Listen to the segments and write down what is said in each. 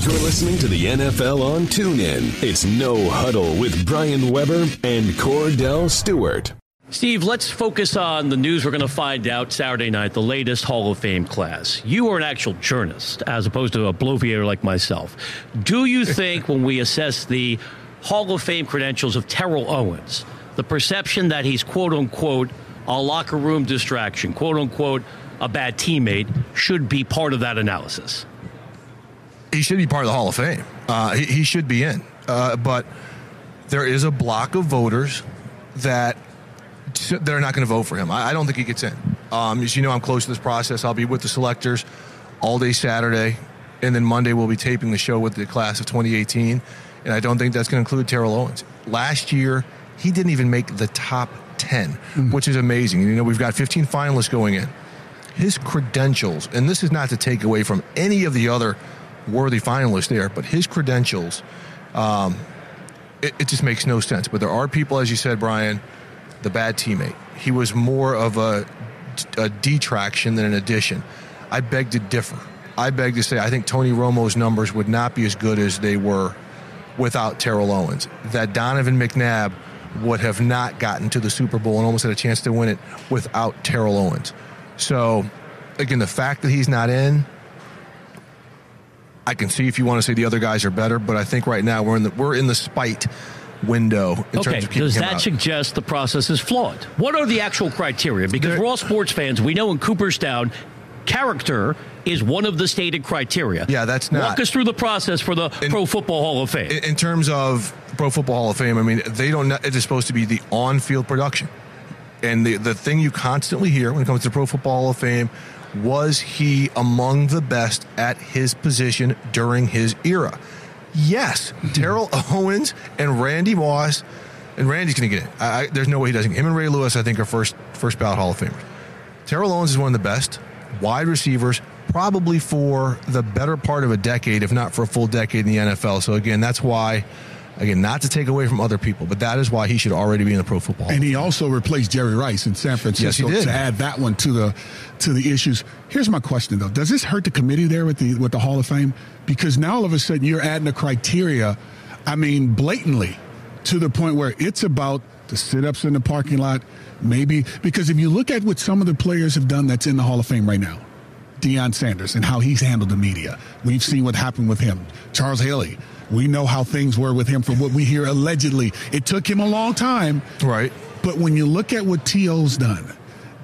You're listening to the NFL on TuneIn. It's No Huddle with Brian Weber and Kordell Stewart. Steve, let's focus on the news we're going to find out Saturday night, the latest Hall of Fame class. You are an actual journalist as opposed to a bloviator like myself. Do you think when we assess the Hall of Fame credentials of Terrell Owens, the perception that he's quote unquote a locker room distraction, quote unquote a bad teammate, should be part of that analysis? He should be part of the Hall of Fame. Uh, he, he, should be in. Uh, but there is a block of voters that they're not going to vote for him. I, I, don't think he gets in. Um, as you know, I'm close to this process. I'll be with the selectors all day Saturday, and then Monday we'll be taping the show with the class of 2018. And I don't think that's going to include Terrell Owens. Last year, he didn't even make the top 10, mm-hmm. which is amazing. And, You know, we've got 15 finalists going in. His credentials, and this is not to take away from any of the other worthy finalist there, but his credentials, um, it, it just makes no sense. But there are people, as you said, Brian, the bad teammate. He was more of a, a detraction than an addition. I beg to differ. I beg to say I think Tony Romo's numbers would not be as good as they were without Terrell Owens. That Donovan McNabb would have not gotten to the Super Bowl and almost had a chance to win it without Terrell Owens. So, again, the fact that he's not in, I can see if you want to say the other guys are better, but I think right now we're in the we're in the spite window in okay, terms of does that out. suggest the process is flawed? What are the actual criteria? Because there, we're all sports fans. We know in Cooperstown, character is one of the stated criteria. Yeah, that's not. Walk us through the process for the in, Pro Football Hall of Fame. In terms of Pro Football Hall of Fame, I mean, they don't. It is supposed to be the on-field production, and the the thing you constantly hear when it comes to Pro Football Hall of Fame was he among the best at his position during his era. Yes, Terrell Owens and Randy Moss, and Randy's going to get it. I, I, there's no way he doesn't. Him and Ray Lewis, I think, are first first ballot Hall of Famers. Terrell Owens is one of the best wide receivers, probably for the better part of a decade, if not for a full decade in the NFL. So again, that's why Again, not to take away from other people, but that is why he should already be in the Pro Football. And he also replaced Jerry Rice in San Francisco yes, to add that one to the to the issues. Here's my question though: Does this hurt the committee there with the with the Hall of Fame? Because now all of a sudden you're adding a criteria. I mean, blatantly, to the point where it's about the sit-ups in the parking lot, maybe because if you look at what some of the players have done that's in the Hall of Fame right now, Deion Sanders and how he's handled the media. We've seen what happened with him. Charles Haley we know how things were with him from what we hear allegedly. It took him a long time. Right. But when you look at what T.O.'s done,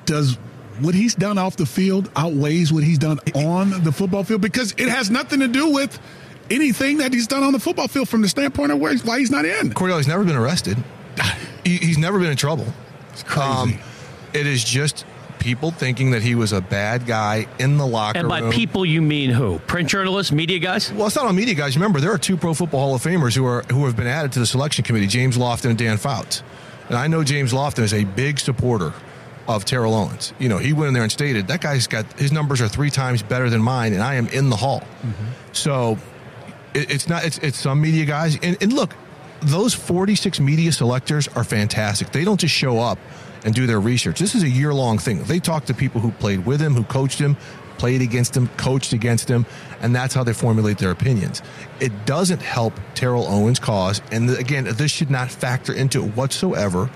does what he's done off the field outweighs what he's done on the football field? Because it has nothing to do with anything that he's done on the football field from the standpoint of where, why he's not in. Kordell, he's never been arrested. he's never been in trouble. It's crazy. Um, it is just people thinking that he was a bad guy in the locker room. And by room. people, you mean who? Print journalists, media guys? Well, it's not on media guys. Remember, there are two Pro Football Hall of Famers who are who have been added to the selection committee: James Lofton and Dan Fouts. And I know James Lofton is a big supporter of Terrell Owens. You know, he went in there and stated that guy's got his numbers are three times better than mine, and I am in the hall. Mm-hmm. So it, it's not it's it's some media guys. And, and look, those 46 media selectors are fantastic. They don't just show up and do their research. This is a year long thing. They talk to people who played with him, who coached him, played against him, coached against him, and that's how they formulate their opinions. It doesn't help Terrell Owens' cause. And again, this should not factor into it whatsoever,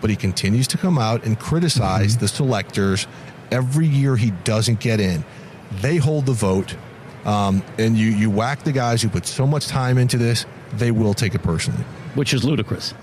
but he continues to come out and criticize mm-hmm. the selectors every year he doesn't get in. They hold the vote. Um, and you, you whack the guys who put so much time into this, they will take it personally. Which is ludicrous.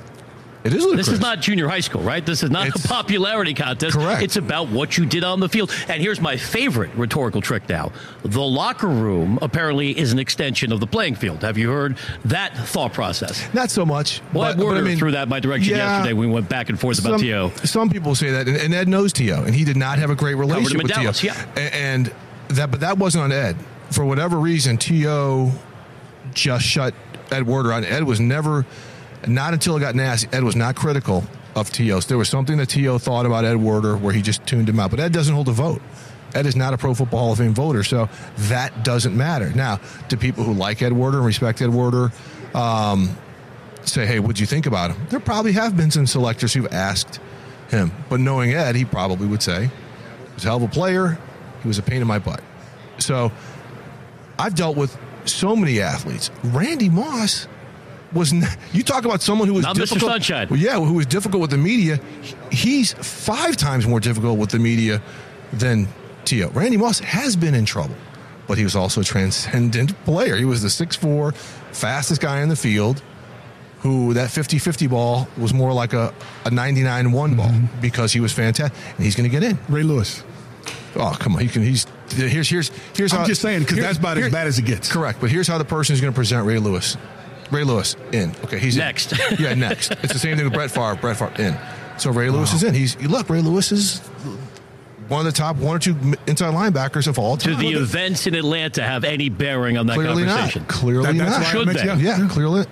It is ludicrous. This is not junior high school, right? This is not it's, a popularity contest. Correct. It's about what you did on the field. And here's my favorite rhetorical trick now. The locker room apparently is an extension of the playing field. Have you heard that thought process? Not so much. Well, but, Werder I mean, threw that my direction yeah, yesterday. We went back and forth about T.O. Some people say that, and Ed knows T.O., and he did not have a great relationship with Dallas, T.O. Yeah. And that, but that wasn't on Ed. For whatever reason, T.O. just shut Ed Werder on. Ed was never – not until it got nasty. Ed was not critical of T.O. There was something that T.O. thought about Ed Werder where he just tuned him out. But Ed doesn't hold a vote. Ed is not a Pro Football Hall of Fame voter, so that doesn't matter. Now, to people who like Ed Werder and respect Ed Werder, um, say, hey, what'd you think about him? There probably have been some selectors who've asked him. But knowing Ed, he probably would say, he was a hell of a player. He was a pain in my butt. So I've dealt with so many athletes. Randy Moss was. n- You talk about someone who was Not Mr. Sunshine. Well, yeah, who was difficult with the media. He's five times more difficult with the media than Tio. Randy Moss has been in trouble, but he was also a transcendent player. He was the 6'4", fastest guy in the field. Who that 50-50 ball was more like a, a 99-1 ball Mm-hmm. because he was fantastic. And he's going to get in. Ray Lewis. Oh, come on. He can. He's here's here's here's. I'm how, just saying, 'cause here- that's about as bad as it gets. Correct, but here's how the person is going to present Ray Lewis. Ray Lewis in. Okay, he's in. Next. yeah, next. It's the same thing with Brett Favre. Brett Favre in. So Ray Lewis is in. He's look. Ray Lewis is one of the top one or two inside linebackers of all time. Do time. the events in Atlanta have any bearing on that Clearly conversation? not. Clearly That- that's not. Should mentioned- they? yeah, yeah. clearly.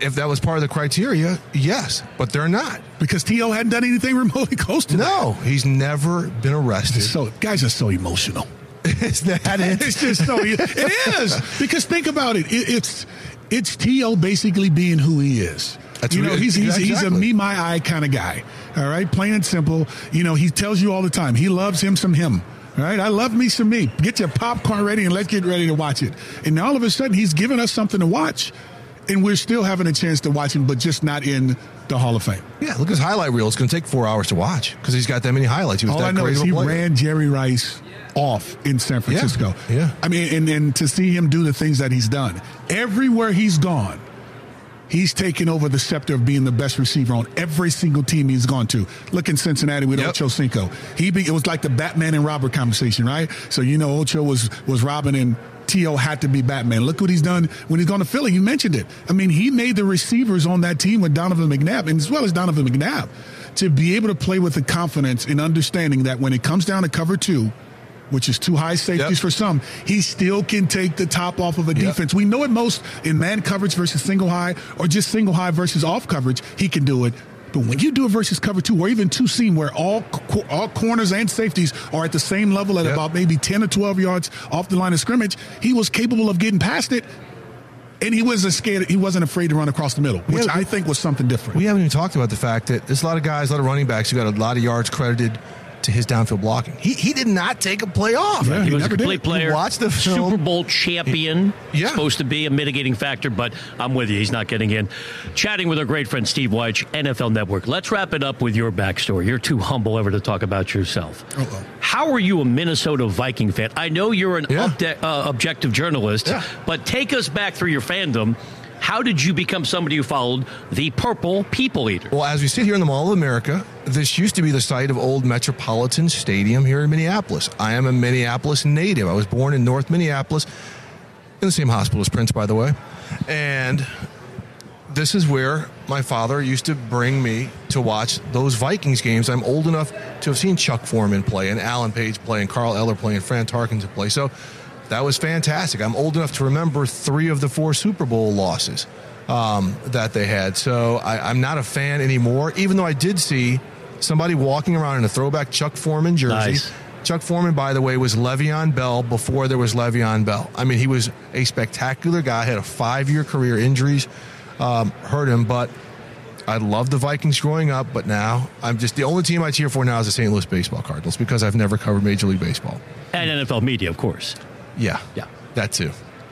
If that was part of the criteria, yes, but they're not. Because T.O. hadn't done anything remotely close to that. No, he's never been arrested. So guys are so emotional. is that it? It's just so it is because think about it. it it's it's T.O. basically being who he is. That's you know, he's he's, he's a me my eye kind of guy. All right, plain and simple. You know, he tells you all the time he loves him some him. All right, I love me some me. Get your popcorn ready and let's get ready to watch it. And all of a sudden, he's giving us something to watch, and we're still having a chance to watch him, but just not in the Hall of Fame. Yeah, look at his highlight reel. It's going to take four hours to watch because he's got that many highlights. He was All that I know is he player. ran Jerry Rice off in San Francisco. yeah. I mean, and, and to see him do the things that he's done, everywhere he's gone, he's taken over the scepter of being the best receiver on every single team he's gone to. Look in Cincinnati with Yep. Ocho Cinco. He be, it was like the Batman and Robert conversation, right? So you know Ocho was was Robin and T.O. had to be Batman. Look what he's done when he's gone to Philly. You mentioned it. I mean, he made the receivers on that team with Donovan McNabb, and as well as Donovan McNabb, to be able to play with the confidence and understanding that when it comes down to cover two, which is two high safeties Yep. for some, he still can take the top off of a defense. We know it most in man coverage versus single high or just single high versus off coverage. He can do it. But when you do a versus cover two or even two seam where all all corners and safeties are at the same level at Yep. about maybe 10 or 12 yards off the line of scrimmage, he was capable of getting past it. And he wasn't scared. He wasn't afraid to run across the middle, which Yeah, I think was something different. We haven't even talked about the fact that there's a lot of guys, a lot of running backs who got a lot of yards credited to his downfield blocking. He he did not take a play off. Yeah, He he was a never did. player. Watch the film. Super Bowl champion. Yeah. Supposed to be a mitigating factor, but I'm with you. He's not getting in. Chatting with our great friend Steve Wyche, NFL Network. Let's wrap it up with your backstory. You're too humble ever to talk about yourself. Uh-oh. How are you a Minnesota Viking fan? I know you're an Yeah. upde- uh, objective journalist, Yeah. but take us back through your fandom. How did you become somebody who followed the Purple People Eater? Well, as we sit here in the Mall of America, this used to be the site of old Metropolitan Stadium here in Minneapolis. I am a Minneapolis native. I was born in North Minneapolis, in the same hospital as Prince, by the way. And this is where my father used to bring me to watch those Vikings games. I'm old enough to have seen Chuck Foreman play and Alan Page play and Carl Eller play and Fran Tarkenton play. So that was fantastic. I'm old enough to remember three of the four Super Bowl losses um, that they had. So I, I'm not a fan anymore, even though I did see somebody walking around in a throwback Chuck Foreman jersey. Nice. Chuck Foreman, by the way, was Le'Veon Bell before there was Le'Veon Bell. I mean, he was a spectacular guy. Had a five-year career. Injuries um, hurt him, but I loved the Vikings growing up. But now I'm just the only team I cheer for now is the St. Louis Baseball Cardinals because I've never covered Major League Baseball. And NFL media, of course. Yeah, Yeah. that too.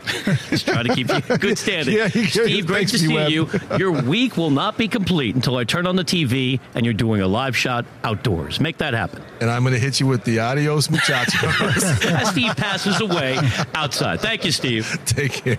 Just trying to keep you good standing. Yeah, you- Steve, great to see P-Web. you. Your week will not be complete until I turn on the TV and you're doing a live shot outdoors. Make that happen. And I'm going to hit you with the adios muchachos. As Steve passes away outside. Thank you, Steve. Take care.